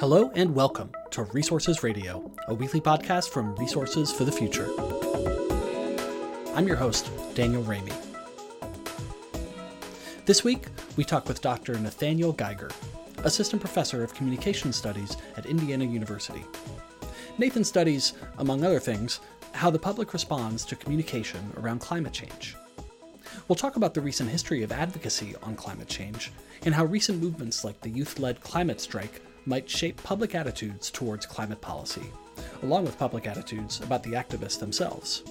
Hello and welcome to Resources Radio, a weekly podcast from Resources for the Future. I'm your host, Daniel Raimi. This week, we talk with Dr. Nathaniel Geiger, Assistant Professor of Communication Studies at Indiana University. Nathan studies, among other things, how the public responds to communication around climate change. We'll talk about the recent history of advocacy on climate change and how recent movements like the youth led climate strike might shape public attitudes towards climate policy, along with public attitudes about the activists themselves.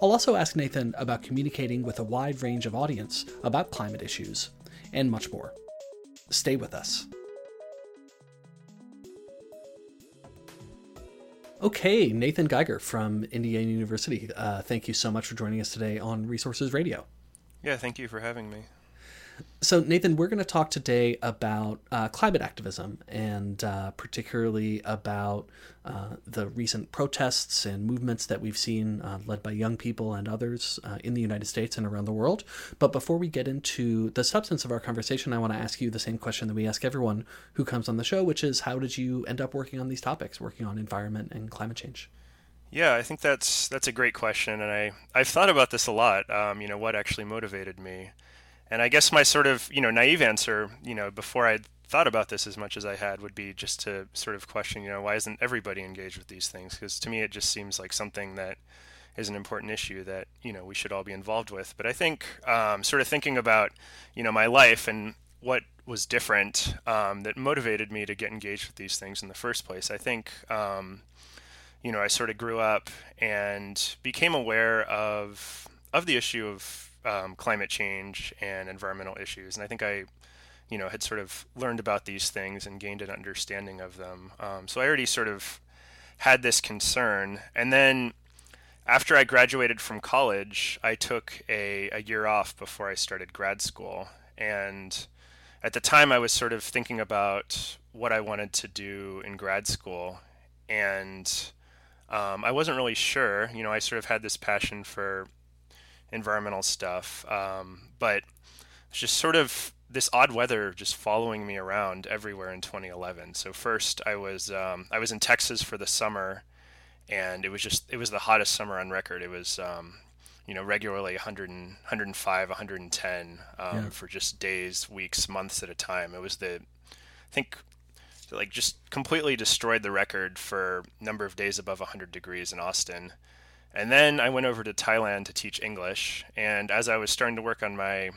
I'll also ask Nathan about communicating with a wide range of audience about climate issues, and much more. Stay with us. Okay, Nathan Geiger from Indiana University. Uh, thank you so much for joining us today on Resources Radio. Yeah, thank you for having me. So, Nathan, we're going to talk today about uh, climate activism and uh, particularly about uh, the recent protests and movements that we've seen uh, led by young people and others uh, in the United States and around the world. But before we get into the substance of our conversation, I want to ask you the same question that we ask everyone who comes on the show, which is how did you end up working on these topics, working on environment and climate change? Yeah, I think that's that's a great question, and I I've thought about this a lot. Um, you know, what actually motivated me. And I guess my sort of, you know, naive answer, you know, before I'd thought about this as much as I had would be just to sort of question, you know, why isn't everybody engaged with these things? Because to me, it just seems like something that is an important issue that, you know, we should all be involved with. But I think um, sort of thinking about, you know, my life and what was different um, that motivated me to get engaged with these things in the first place. I think, um, you know, I sort of grew up and became aware of of the issue of um, climate change and environmental issues. And I think I, you know, had sort of learned about these things and gained an understanding of them. Um, so I already sort of had this concern. And then after I graduated from college, I took a, a year off before I started grad school. And at the time, I was sort of thinking about what I wanted to do in grad school. And um, I wasn't really sure. You know, I sort of had this passion for environmental stuff. Um, but it's just sort of this odd weather just following me around everywhere in 2011. So first I was um, I was in Texas for the summer, and it was just it was the hottest summer on record. It was um, you know regularly 100 and, 105, 110 um, yeah. for just days, weeks, months at a time. It was the I think like just completely destroyed the record for number of days above 100 degrees in Austin. And then I went over to Thailand to teach English. And as I was starting to work on my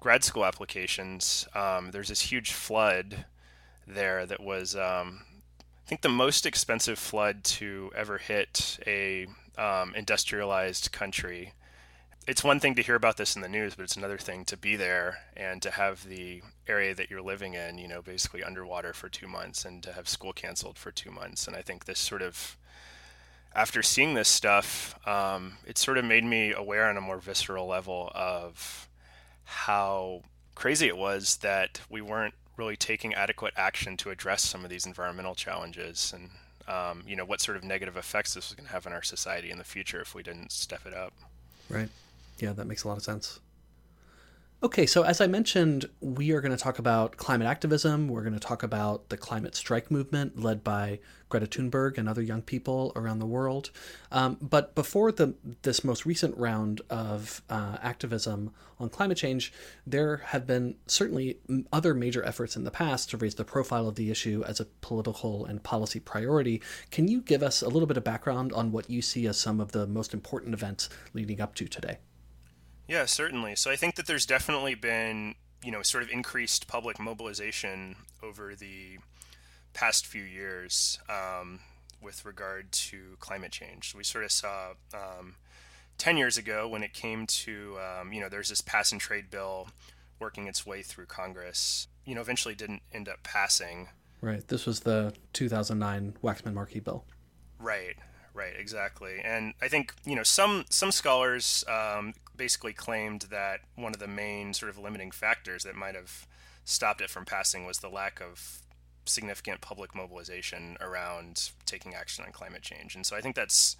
grad school applications, um, there's this huge flood there that was, um, I think, the most expensive flood to ever hit a um, industrialized country. It's one thing to hear about this in the news, but it's another thing to be there and to have the area that you're living in, you know, basically underwater for two months and to have school canceled for two months. And I think this sort of after seeing this stuff, um, it sort of made me aware on a more visceral level of how crazy it was that we weren't really taking adequate action to address some of these environmental challenges and um, you know what sort of negative effects this was going to have on our society in the future if we didn't step it up. Right. Yeah that makes a lot of sense Okay, so as I mentioned, we are going to talk about climate activism. We're going to talk about the climate strike movement led by Greta Thunberg and other young people around the world. Um, but before the this most recent round of uh, activism on climate change, there have been certainly other major efforts in the past to raise the profile of the issue as a political and policy priority. Can you give us a little bit of background on what you see as some of the most important events leading up to today? Yeah, certainly. So I think that there's definitely been, you know, sort of increased public mobilization over the past few years um, with regard to climate change. We sort of saw um, 10 years ago when it came to, um, you know, there's this cap and trade bill working its way through Congress, you know, eventually didn't end up passing. Right. This was the 2009 Waxman Markey bill. Right. Right, exactly, and I think you know some some scholars um, basically claimed that one of the main sort of limiting factors that might have stopped it from passing was the lack of significant public mobilization around taking action on climate change, and so I think that's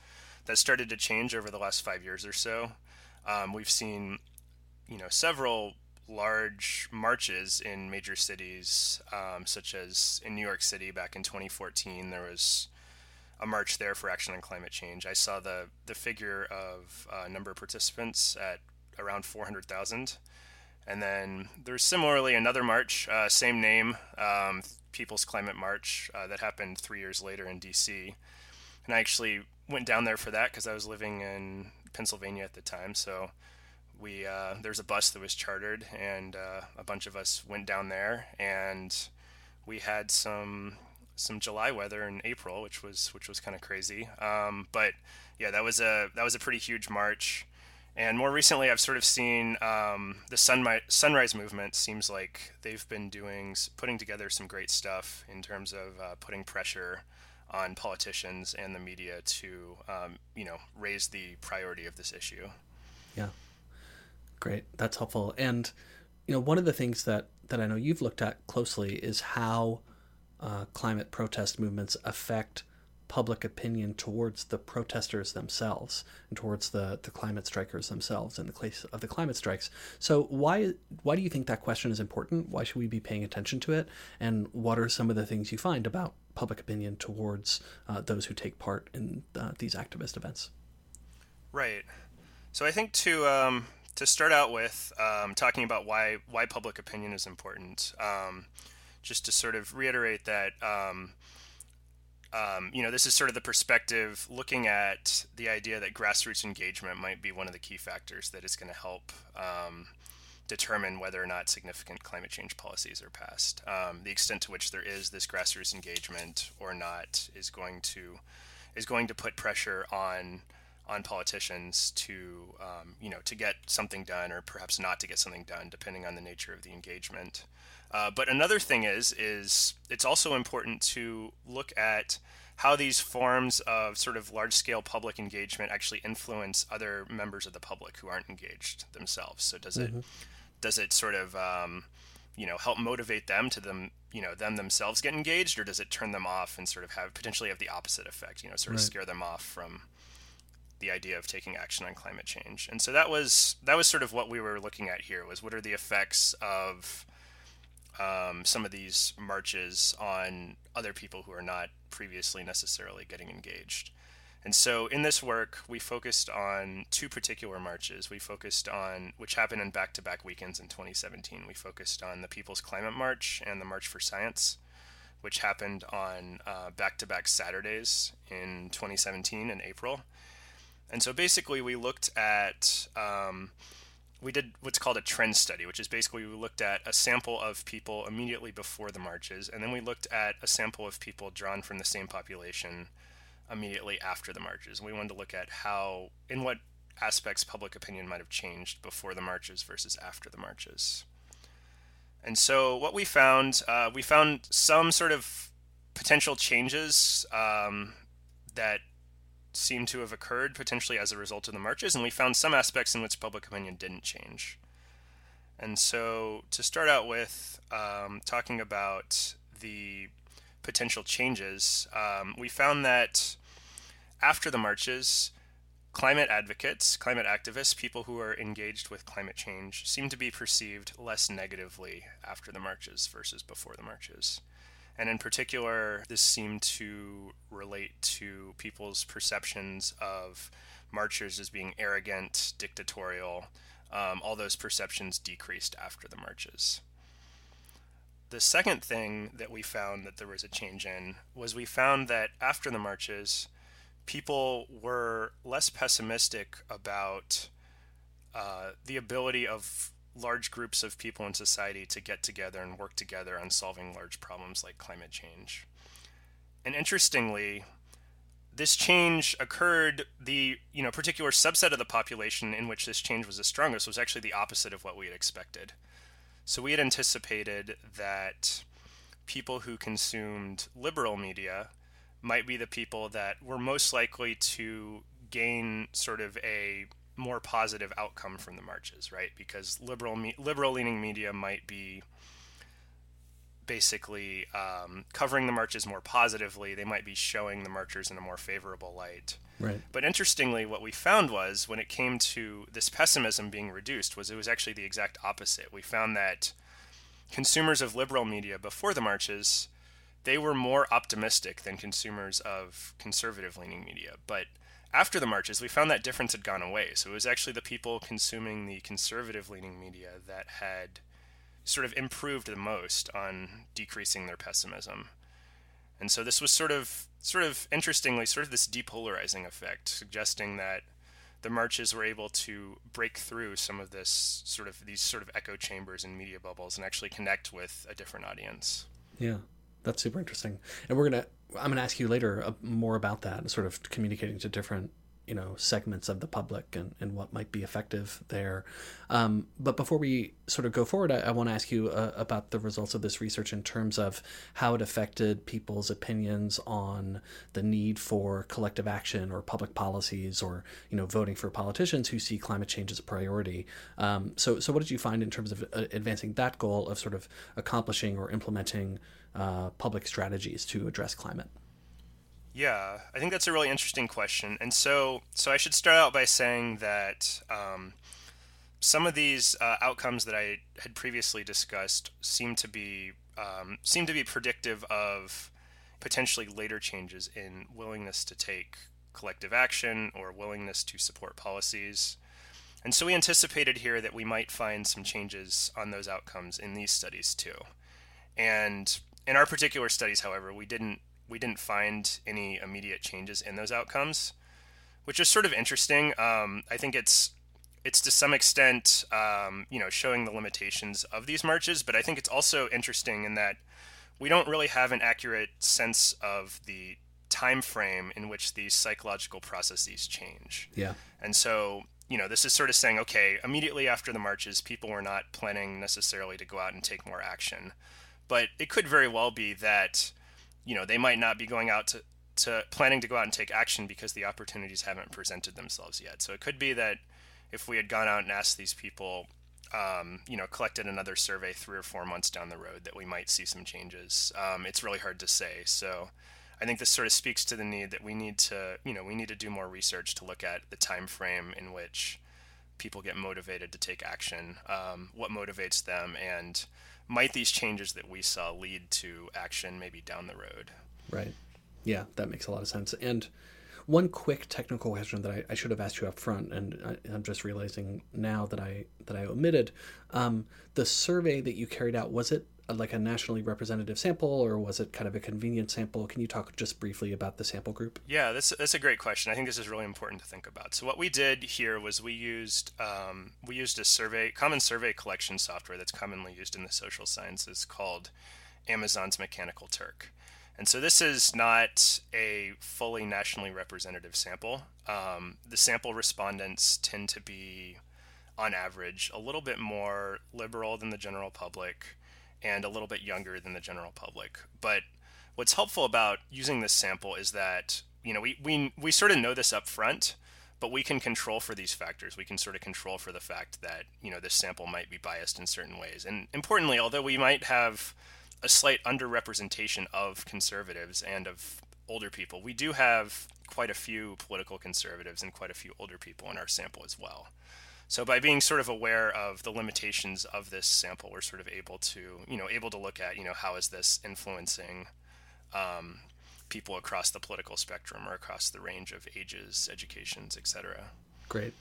that started to change over the last five years or so. Um, we've seen, you know, several large marches in major cities, um, such as in New York City back in 2014. There was a march there for action on climate change. I saw the the figure of uh, number of participants at around 400,000. And then there's similarly another march, uh, same name, um, People's Climate March, uh, that happened three years later in D.C. And I actually went down there for that because I was living in Pennsylvania at the time. So we uh, there's a bus that was chartered, and uh, a bunch of us went down there, and we had some some July weather in April, which was which was kind of crazy. Um, but yeah, that was a that was a pretty huge march. And more recently, I've sort of seen um, the sunrise, sunrise movement seems like they've been doing, putting together some great stuff in terms of uh, putting pressure on politicians and the media to, um, you know, raise the priority of this issue. Yeah, great. That's helpful. And you know, one of the things that that I know you've looked at closely is how uh, climate protest movements affect public opinion towards the protesters themselves and towards the, the climate strikers themselves in the case of the climate strikes. So why why do you think that question is important? Why should we be paying attention to it? And what are some of the things you find about public opinion towards uh, those who take part in uh, these activist events? Right. So I think to um, to start out with um, talking about why why public opinion is important. Um, just to sort of reiterate that um, um, you know, this is sort of the perspective looking at the idea that grassroots engagement might be one of the key factors that is going to help um, determine whether or not significant climate change policies are passed. Um, the extent to which there is this grassroots engagement or not is going to is going to put pressure on on politicians to um, you know to get something done or perhaps not to get something done, depending on the nature of the engagement. Uh, but another thing is is it's also important to look at how these forms of sort of large scale public engagement actually influence other members of the public who aren't engaged themselves. So does mm-hmm. it does it sort of um, you know help motivate them to them you know them themselves get engaged, or does it turn them off and sort of have potentially have the opposite effect? You know, sort of right. scare them off from the idea of taking action on climate change. And so that was that was sort of what we were looking at here was what are the effects of um, some of these marches on other people who are not previously necessarily getting engaged. And so in this work, we focused on two particular marches. We focused on, which happened in back to back weekends in 2017. We focused on the People's Climate March and the March for Science, which happened on back to back Saturdays in 2017 in April. And so basically, we looked at um, we did what's called a trend study, which is basically we looked at a sample of people immediately before the marches, and then we looked at a sample of people drawn from the same population immediately after the marches. We wanted to look at how, in what aspects public opinion might have changed before the marches versus after the marches. And so what we found, uh, we found some sort of potential changes um, that seem to have occurred potentially as a result of the marches, and we found some aspects in which public opinion didn't change. And so, to start out with, um, talking about the potential changes, um, we found that after the marches, climate advocates, climate activists, people who are engaged with climate change, seem to be perceived less negatively after the marches versus before the marches. And in particular, this seemed to relate to people's perceptions of marchers as being arrogant, dictatorial. Um, all those perceptions decreased after the marches. The second thing that we found that there was a change in was we found that after the marches, people were less pessimistic about uh, the ability of large groups of people in society to get together and work together on solving large problems like climate change. And interestingly, this change occurred the you know particular subset of the population in which this change was the strongest was actually the opposite of what we had expected. So we had anticipated that people who consumed liberal media might be the people that were most likely to gain sort of a more positive outcome from the marches, right? Because liberal me- liberal leaning media might be basically um, covering the marches more positively. They might be showing the marchers in a more favorable light. Right. But interestingly, what we found was when it came to this pessimism being reduced, was it was actually the exact opposite. We found that consumers of liberal media before the marches, they were more optimistic than consumers of conservative-leaning media. But after the marches, we found that difference had gone away. So it was actually the people consuming the conservative-leaning media that had sort of improved the most on decreasing their pessimism. And so this was sort of sort of interestingly sort of this depolarizing effect suggesting that the marches were able to break through some of this sort of these sort of echo chambers and media bubbles and actually connect with a different audience. Yeah. That's super interesting. And we're going to I'm going to ask you later uh, more about that, sort of communicating to different you know segments of the public and, and what might be effective there. Um, but before we sort of go forward, I, I want to ask you uh, about the results of this research in terms of how it affected people's opinions on the need for collective action or public policies or you know voting for politicians who see climate change as a priority. Um, so so what did you find in terms of uh, advancing that goal of sort of accomplishing or implementing uh, public strategies to address climate? Yeah, I think that's a really interesting question. And so, so I should start out by saying that um, some of these uh, outcomes that I had previously discussed seem to be um, seem to be predictive of potentially later changes in willingness to take collective action or willingness to support policies. And so we anticipated here that we might find some changes on those outcomes in these studies too. And in our particular studies, however, we didn't we didn't find any immediate changes in those outcomes, which is sort of interesting. Um, I think it's it's to some extent um, you know showing the limitations of these marches, but I think it's also interesting in that we don't really have an accurate sense of the time frame in which these psychological processes change. Yeah. And so you know, this is sort of saying, okay, immediately after the marches, people were not planning necessarily to go out and take more action. But it could very well be that you know they might not be going out to to planning to go out and take action because the opportunities haven't presented themselves yet. So it could be that if we had gone out and asked these people, um, you know, collected another survey three or four months down the road, that we might see some changes. Um, it's really hard to say. So I think this sort of speaks to the need that we need to, you know, we need to do more research to look at the time frame in which people get motivated to take action, um, what motivates them, and might these changes that we saw lead to action maybe down the road? Right. Yeah, that makes a lot of sense. And one quick technical question that I, I should have asked you up front, and I, am just realizing now that I that I omitted. Um, the survey that you carried out was it like a nationally representative sample, or was it kind of a convenient sample? Can you talk just briefly about the sample group? Yeah, that's that's a great question. I think this is really important to think about. So what we did here was we used um, we used a survey common survey collection software that's commonly used in the social sciences called Amazon's Mechanical Turk. And so this is not a fully nationally representative sample. Um, the sample respondents tend to be, on average, a little bit more liberal than the general public and a little bit younger than the general public. But what's helpful about using this sample is that you know we we we sort of know this up front, but we can control for these factors. We can sort of control for the fact that you know this sample might be biased in certain ways. And importantly, although we might have a slight underrepresentation of conservatives and of older people, we do have quite a few political conservatives and quite a few older people in our sample as well. So by being sort of aware of the limitations of this sample, we're sort of able to, you know, able to look at, you know, how is this influencing um, people across the political spectrum or across the range of ages, educations, etc. Great.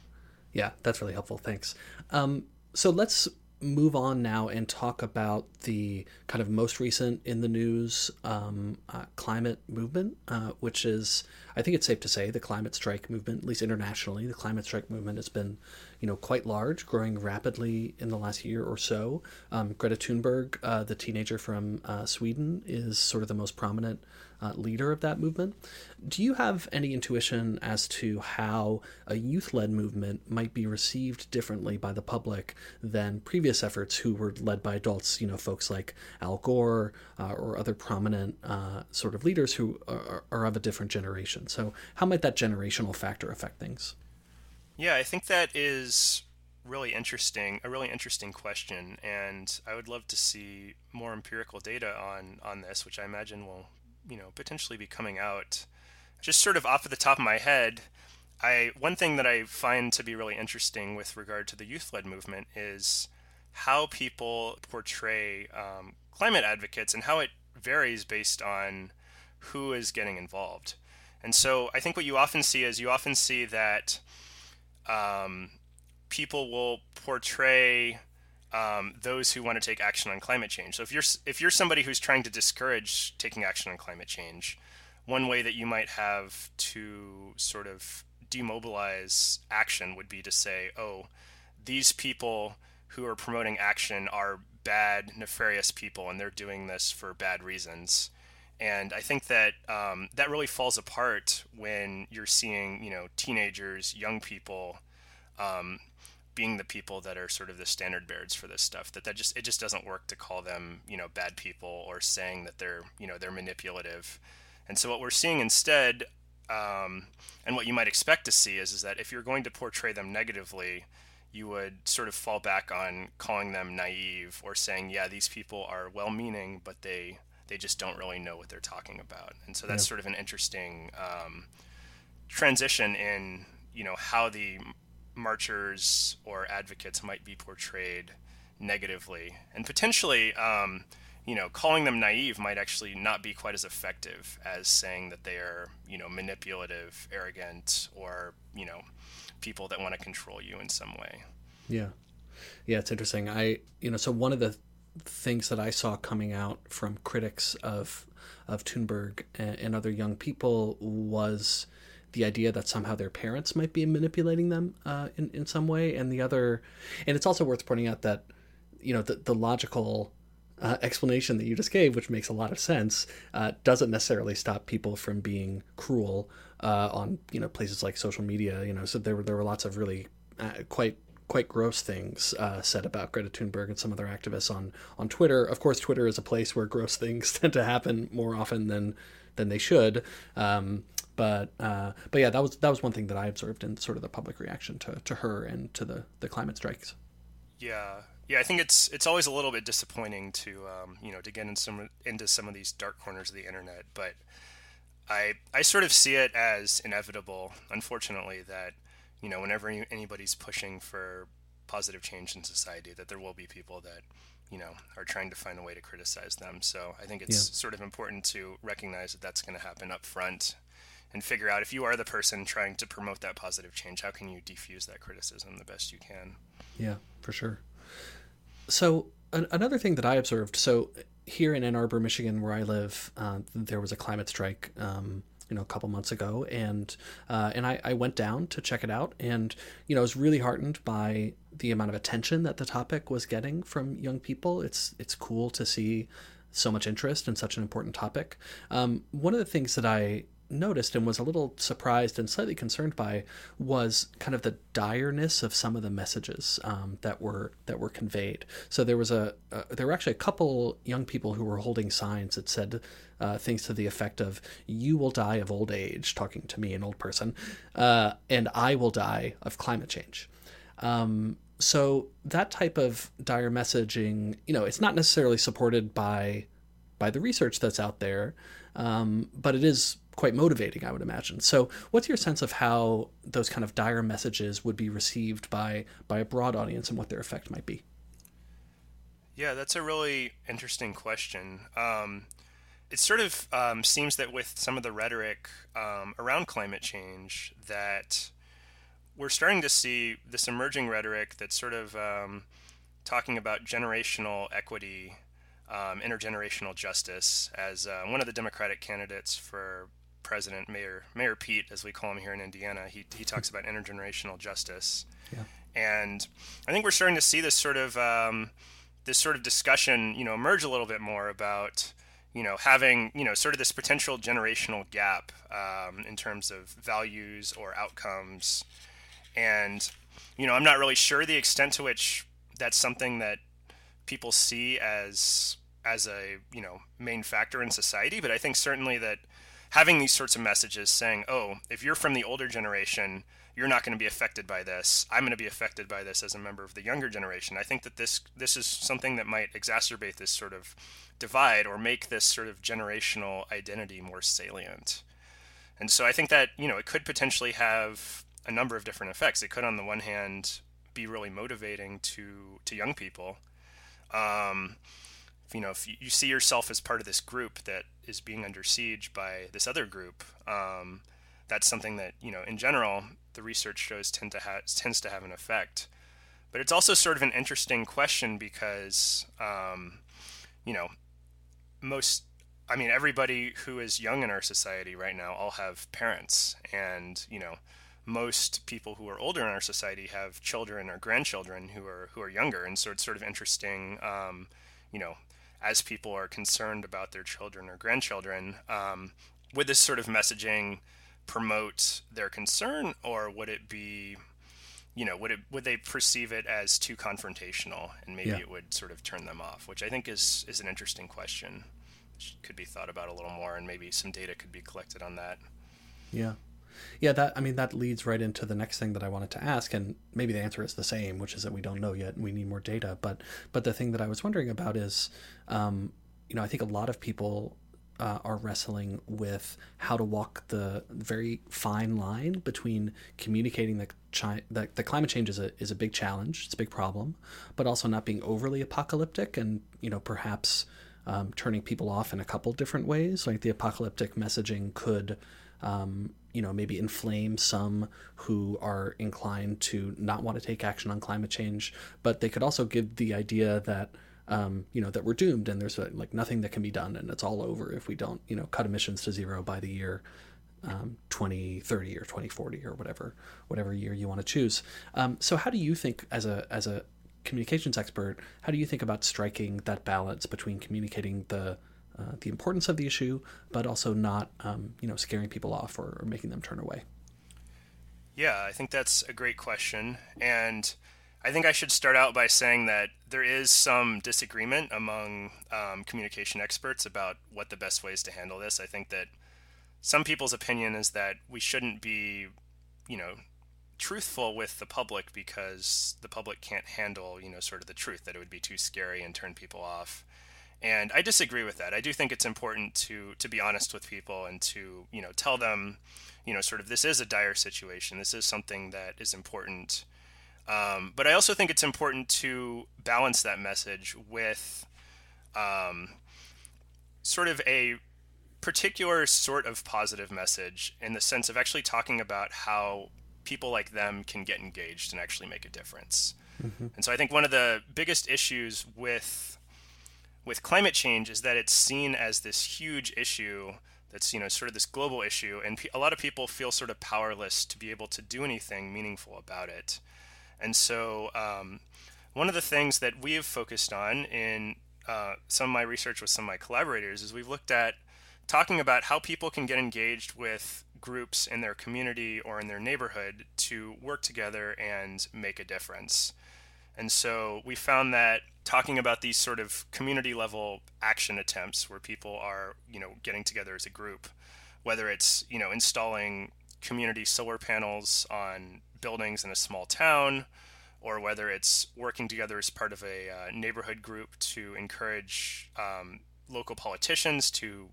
Yeah, that's really helpful. Thanks. Um, so let's move on now and talk about the kind of most recent in the news um, uh, climate movement, uh, which is, I think it's safe to say, the climate strike movement, at least internationally. The climate strike movement has been, you know, quite large, growing rapidly in the last year or so. Um, Greta Thunberg, uh, the teenager from uh, Sweden, is sort of the most prominent uh, leader of that movement. Do you have any intuition as to how a youth led movement might be received differently by the public than previous efforts who were led by adults, you know, folks like Al Gore uh, or other prominent uh, sort of leaders who are, are of a different generation? So, how might that generational factor affect things? Yeah, I think that is really interesting, a really interesting question, and I would love to see more empirical data on on this, which I imagine will, you know, potentially be coming out. Just sort of off of the top of my head, I one thing that I find to be really interesting with regard to the youth-led movement is how people portray um, climate advocates and how it varies based on who is getting involved. And so I think what you often see is you often see that um, people will portray um, those who want to take action on climate change. So if you're if you're somebody who's trying to discourage taking action on climate change, one way that you might have to sort of demobilize action would be to say, oh, these people who are promoting action are bad, nefarious people, and they're doing this for bad reasons. And I think that um, that really falls apart when you're seeing, you know, teenagers, young people, um, being the people that are sort of the standard bearers for this stuff. That that just it just doesn't work to call them, you know, bad people or saying that they're, you know, they're manipulative. And so what we're seeing instead, um, and what you might expect to see is, is that if you're going to portray them negatively, you would sort of fall back on calling them naive or saying, yeah, these people are well-meaning, but they they just don't really know what they're talking about. And so that's yeah. sort of an interesting um, transition in you know how the marchers or advocates might be portrayed negatively, and potentially. Um, you know, calling them naive might actually not be quite as effective as saying that they are, you know, manipulative, arrogant, or you know, people that want to control you in some way. Yeah. Yeah, it's interesting. I, you know, so one of the things that I saw coming out from critics of of Thunberg and, and other young people was the idea that somehow their parents might be manipulating them uh, in in some way, and the other, and it's also worth pointing out that you know the the logical uh, explanation that you just gave, which makes a lot of sense, uh, doesn't necessarily stop people from being cruel uh, on you know places like social media. You know, so there were there were lots of really uh, quite quite gross things uh, said about Greta Thunberg and some other activists on on Twitter. Of course, Twitter is a place where gross things tend to happen more often than than they should. Um, but uh, but yeah, that was that was one thing that I observed in sort of the public reaction to, to her and to the, the climate strikes. Yeah, yeah, I think it's it's always a little bit disappointing to um, you know to get in some into some of these dark corners of the internet, but I I sort of see it as inevitable, unfortunately, that you know whenever anybody's pushing for positive change in society, that there will be people that you know are trying to find a way to criticize them. So I think it's yeah. sort of important to recognize that that's going to happen up front and figure out if you are the person trying to promote that positive change, how can you defuse that criticism the best you can. Yeah, for sure. So an- another thing that I observed, so here in Ann Arbor, Michigan, where I live, uh, there was a climate strike. Um, you know, a couple months ago, and uh, and I, I went down to check it out, and you know, I was really heartened by the amount of attention that the topic was getting from young people. It's it's cool to see so much interest in such an important topic. Um, one of the things that I noticed and was a little surprised and slightly concerned by was kind of the direness of some of the messages um, that were that were conveyed. So there was a uh, there were actually a couple young people who were holding signs that said uh, things to the effect of "You will die of old age," talking to me, an old person, uh, and I will die of climate change. Um, so that type of dire messaging, you know, it's not necessarily supported by by the research that's out there, um, but it is quite motivating, I would imagine. So, what's your sense of how those kind of dire messages would be received by by a broad audience and what their effect might be? Yeah, that's a really interesting question. Um, it sort of um, seems that with some of the rhetoric um, around climate change, that we're starting to see this emerging rhetoric that's sort of um, talking about generational equity um, intergenerational justice as uh, one of the Democratic candidates for president, Mayor Mayor Pete, as we call him here in Indiana, he he talks about intergenerational justice, yeah. and I think we're starting to see this sort of um, this sort of discussion, you know, emerge a little bit more about you know having you know sort of this potential generational gap um, in terms of values or outcomes, and you know I'm not really sure the extent to which that's something that people see as as a you know main factor in society, but I think certainly that having these sorts of messages saying, oh, if you're from the older generation, you're not going to be affected by this. I'm going to be affected by this as a member of the younger generation. I think that this this is something that might exacerbate this sort of divide or make this sort of generational identity more salient. And so I think that you know it could potentially have a number of different effects. It could, on the one hand, be really motivating to to young people. Um, you know, if you see yourself as part of this group that is being under siege by this other group, um, that's something that you know, in general, the research shows tend to have tends to have an effect. But it's also sort of an interesting question because, um, you know, most, I mean, everybody who is young in our society right now all have parents, and you know, most people who are older in our society have children or grandchildren who are who are younger, and so it's sort of interesting, um, you know, as people are concerned about their children or grandchildren, um, would this sort of messaging promote their concern, or would it be, you know, would it would they perceive it as too confrontational, and maybe yeah. it would sort of turn them off? Which I think is is an interesting question, which could be thought about a little more, and maybe some data could be collected on that. Yeah. Yeah, that I mean that leads right into the next thing that I wanted to ask, and maybe the answer is the same, which is that we don't know yet, and we need more data. But but the thing that I was wondering about is, um, you know, I think a lot of people uh, are wrestling with how to walk the very fine line between communicating that, chi- that the climate change is a is a big challenge, it's a big problem, but also not being overly apocalyptic and you know perhaps um, turning people off in a couple different ways. Like the apocalyptic messaging could. Um, you know, maybe inflame some who are inclined to not want to take action on climate change, but they could also give the idea that um, you know that we're doomed and there's like nothing that can be done and it's all over if we don't you know cut emissions to zero by the year um, 2030 or 2040 or whatever whatever year you want to choose. Um, so how do you think as a as a communications expert, how do you think about striking that balance between communicating the uh, the importance of the issue, but also not um, you know scaring people off or, or making them turn away? Yeah, I think that's a great question, and I think I should start out by saying that there is some disagreement among um, communication experts about what the best ways to handle this. I think that some people's opinion is that we shouldn't be, you know, truthful with the public because the public can't handle, you know, sort of the truth, that it would be too scary and turn people off. And I disagree with that. I do think it's important to to be honest with people and to, you know, tell them, you know, sort of this is a dire situation. This is something that is important um, but I also think it's important to balance that message with um, sort of a particular sort of positive message in the sense of actually talking about how people like them can get engaged and actually make a difference. Mm-hmm. And so I think one of the biggest issues with with climate change is that it's seen as this huge issue that's you know sort of this global issue and a lot of people feel sort of powerless to be able to do anything meaningful about it and so, um, one of the things that we have focused on in uh, some of my research with some of my collaborators is we've looked at talking about how people can get engaged with groups in their community or in their neighborhood to work together and make a difference. And so we found that talking about these sort of community level action attempts where people are, you know, getting together as a group, whether it's, you know, installing community solar panels on buildings in a small town, or whether it's working together as part of a uh, neighborhood group to encourage um, local politicians to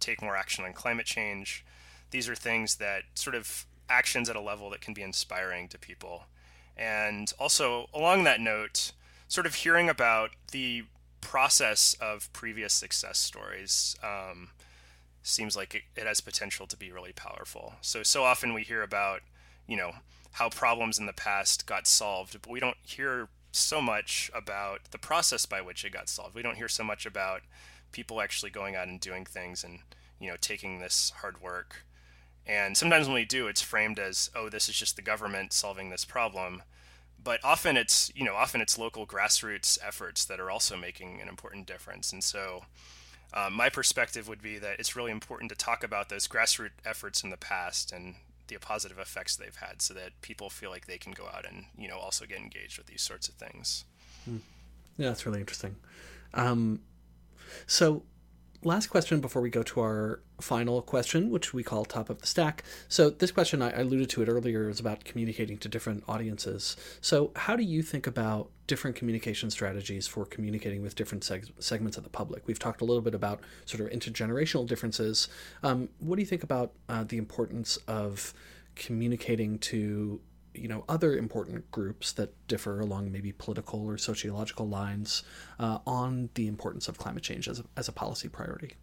take more action on climate change. These are things that sort of actions at a level that can be inspiring to people. And also, along that note, sort of hearing about the process of previous success stories um, seems like it, it has potential to be really powerful. So, so often we hear about, you know, how problems in the past got solved, but we don't hear so much about the process by which it got solved. We don't hear so much about people actually going out and doing things and you know taking this hard work. And sometimes when we do, it's framed as, oh, this is just the government solving this problem. But often it's, you know, often it's local grassroots efforts that are also making an important difference. And so um, my perspective would be that it's really important to talk about those grassroots efforts in the past and the positive effects they've had so that people feel like they can go out and you know also get engaged with these sorts of things hmm. yeah that's really interesting um, so last question before we go to our final question, which we call top of the stack. So, this question, I alluded to it earlier, is about communicating to different audiences. So, how do you think about different communication strategies for communicating with different seg- segments of the public? We've talked a little bit about sort of intergenerational differences. Um, what do you think about uh, the importance of communicating to you know other important groups that differ along maybe political or sociological lines uh, on the importance of climate change as a, as a policy priority?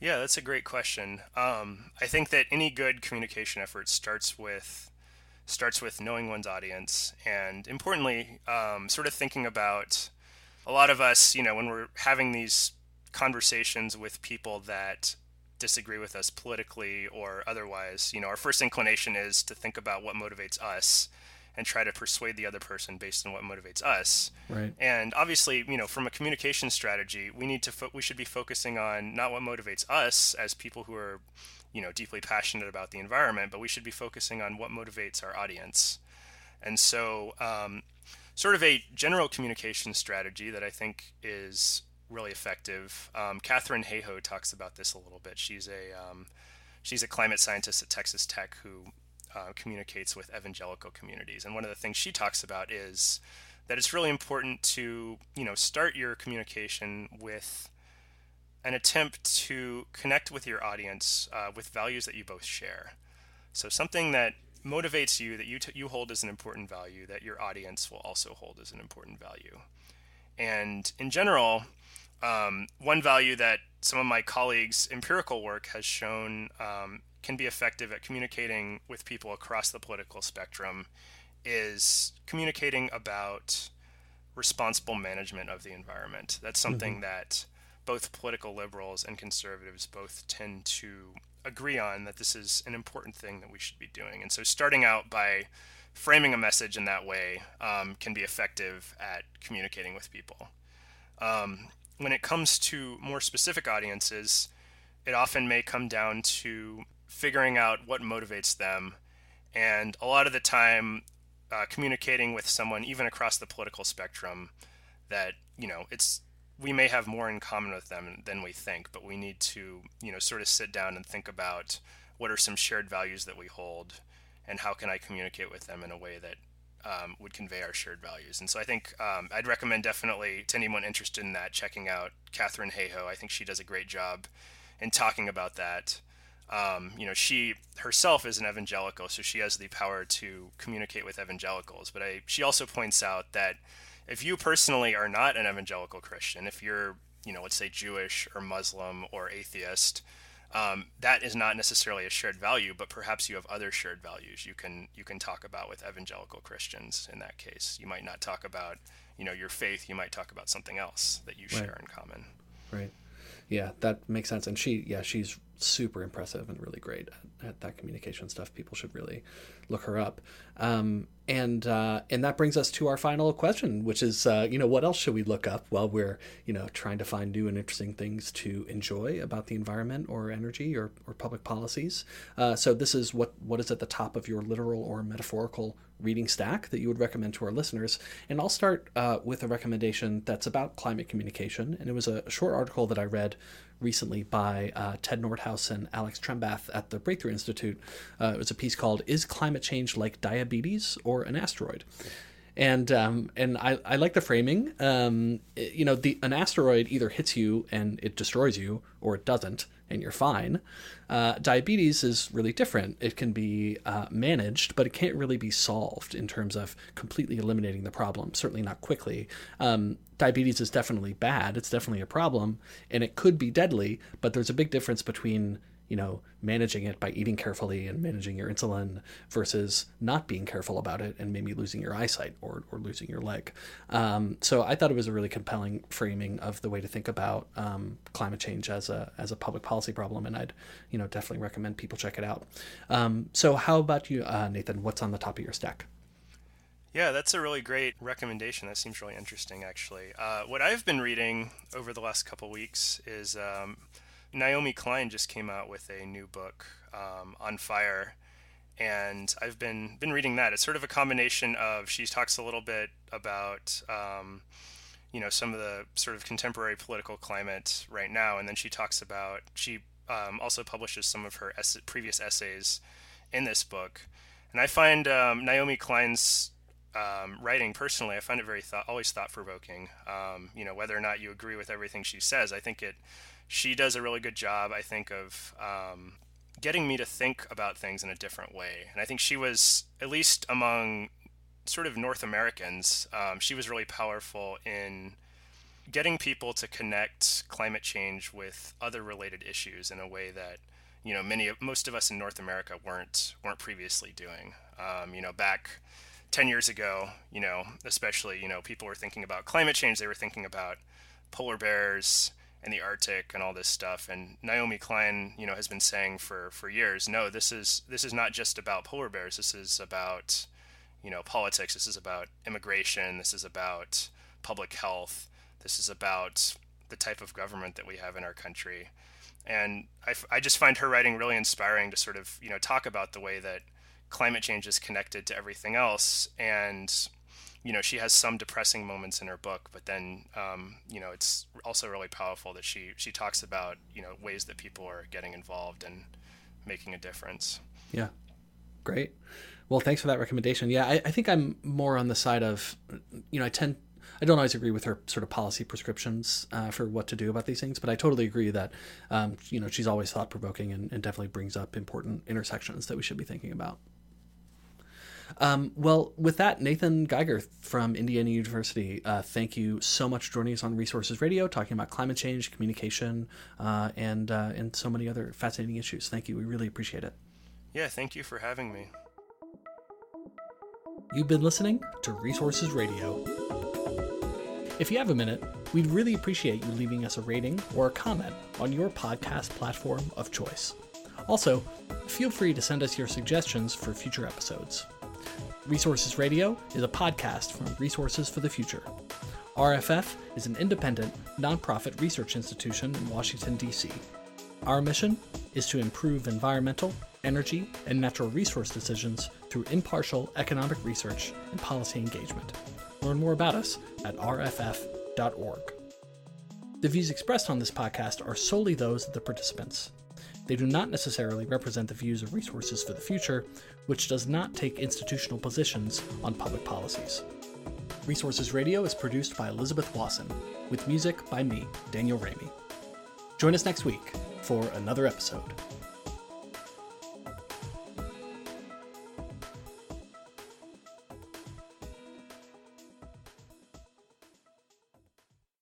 Yeah, that's a great question. Um, I think that any good communication effort starts with starts with knowing one's audience, and importantly, um, sort of thinking about a lot of us. You know, when we're having these conversations with people that disagree with us politically or otherwise, you know, our first inclination is to think about what motivates us and try to persuade the other person based on what motivates us. Right. And obviously, you know, from a communication strategy, we need to fo- we should be focusing on not what motivates us as people who are, you know, deeply passionate about the environment, but we should be focusing on what motivates our audience. And so, um, sort of a general communication strategy that I think is really effective. Um, Katharine Hayhoe talks about this a little bit. She's a um, she's a climate scientist at Texas Tech who uh, communicates with evangelical communities, and one of the things she talks about is that it's really important to you know start your communication with an attempt to connect with your audience uh, with values that you both share. So something that motivates you that you t- you hold as an important value that your audience will also hold as an important value. And in general, um, one value that some of my colleagues' empirical work has shown um, can be effective at communicating with people across the political spectrum is communicating about responsible management of the environment. That's something mm-hmm. that both political liberals and conservatives both tend to agree on that this is an important thing that we should be doing. And so, starting out by framing a message in that way um, can be effective at communicating with people. Um, when it comes to more specific audiences, it often may come down to figuring out what motivates them. And a lot of the time, uh, communicating with someone, even across the political spectrum, that, you know, it's, we may have more in common with them than we think, but we need to, you know, sort of sit down and think about what are some shared values that we hold and how can I communicate with them in a way that um, would convey our shared values. And so I think um, I'd recommend definitely to anyone interested in that checking out Katharine Hayhoe. I think she does a great job in talking about that. Um, you know, she herself is an evangelical, so she has the power to communicate with evangelicals. But I, she also points out that if you personally are not an evangelical Christian, if you're, you know, let's say Jewish or Muslim or atheist, um, that is not necessarily a shared value, but perhaps you have other shared values you can you can talk about with evangelical Christians. In that case, you might not talk about you know your faith. You might talk about something else that you right. share in common. Right. Yeah, that makes sense. And she, yeah, she's super impressive and really great at, at that communication stuff. People should really look her up. Um, and uh, and that brings us to our final question, which is, uh, you know, what else should we look up while we're, you know, trying to find new and interesting things to enjoy about the environment or energy or, or public policies? Uh, so this is what what is at the top of your literal or metaphorical reading stack that you would recommend to our listeners. And I'll start uh, with a recommendation that's about climate communication, and it was a short article that I read recently by uh, Ted Nordhaus and Alex Trembath at the Breakthrough Institute. Uh, it was a piece called "Is Climate Change Like Diabetes or an Asteroid?" And um, and I, I like the framing. Um, you know, the an asteroid either hits you and it destroys you, or it doesn't and you're fine. Uh, diabetes is really different. It can be uh, managed, but it can't really be solved in terms of completely eliminating the problem, certainly not quickly. Um, diabetes is definitely bad, it's definitely a problem, and it could be deadly, but there's a big difference between you know, managing it by eating carefully and managing your insulin versus not being careful about it and maybe losing your eyesight or, or losing your leg. Um, so I thought it was a really compelling framing of the way to think about um, climate change as a as a public policy problem, and I'd you know definitely recommend people check it out. Um, so how about you, uh, Nathan? What's on the top of your stack? Yeah, that's a really great recommendation. That seems really interesting, actually. Uh, what I've been reading over the last couple weeks is um, Naomi Klein just came out with a new book um, on fire, and I've been been reading that. It's sort of a combination of she talks a little bit about um, you know some of the sort of contemporary political climate right now, and then she talks about she um, also publishes some of her previous essays in this book, and I find um, Naomi Klein's um, writing personally, I find it very thought, always thought provoking. Um, you know, whether or not you agree with everything she says, I think it she does a really good job. I think of um, getting me to think about things in a different way, and I think she was at least among sort of North Americans, um, she was really powerful in getting people to connect climate change with other related issues in a way that you know many of most of us in North America weren't weren't previously doing. Um, you know, back 10 years ago, you know, especially, you know, people were thinking about climate change. They were thinking about polar bears and the Arctic and all this stuff. And Naomi Klein, you know, has been saying for, for years, no, this is this is not just about polar bears. This is about, you know, politics. This is about immigration. This is about public health. This is about the type of government that we have in our country. And I, I just find her writing really inspiring to sort of, you know, talk about the way that climate change is connected to everything else and you know she has some depressing moments in her book but then um, you know it's also really powerful that she she talks about you know ways that people are getting involved and making a difference. Yeah. Great. Well thanks for that recommendation. Yeah I, I think i'm more on the side of you know i tend I don't always agree with her sort of policy prescriptions uh, for what to do about these things, but I totally agree that um, you know she's always thought provoking and, and, definitely brings up important intersections that we should be thinking about. Um, well, with that, Nathan Geiger from Indiana University, uh, thank you so much for joining us on Resources Radio, talking about climate change, communication, uh, and uh, and so many other fascinating issues. Thank you. We really appreciate it. Yeah, thank you for having me. You've been listening to Resources Radio. If you have a minute, we'd really appreciate you leaving us a rating or a comment on your podcast platform of choice. Also, feel free to send us your suggestions for future episodes. Resources Radio is a podcast from Resources for the Future. RFF is an independent, nonprofit research institution in Washington, D.C. Our mission is to improve environmental, energy, and natural resource decisions through impartial economic research and policy engagement. Learn more about us at rff.org. The views expressed on this podcast are solely those of the participants. They do not necessarily represent the views of Resources for the Future, which does not take institutional positions on public policies. Resources Radio is produced by Elizabeth Wasson, with music by me, Daniel Raimi. Join us next week for another episode.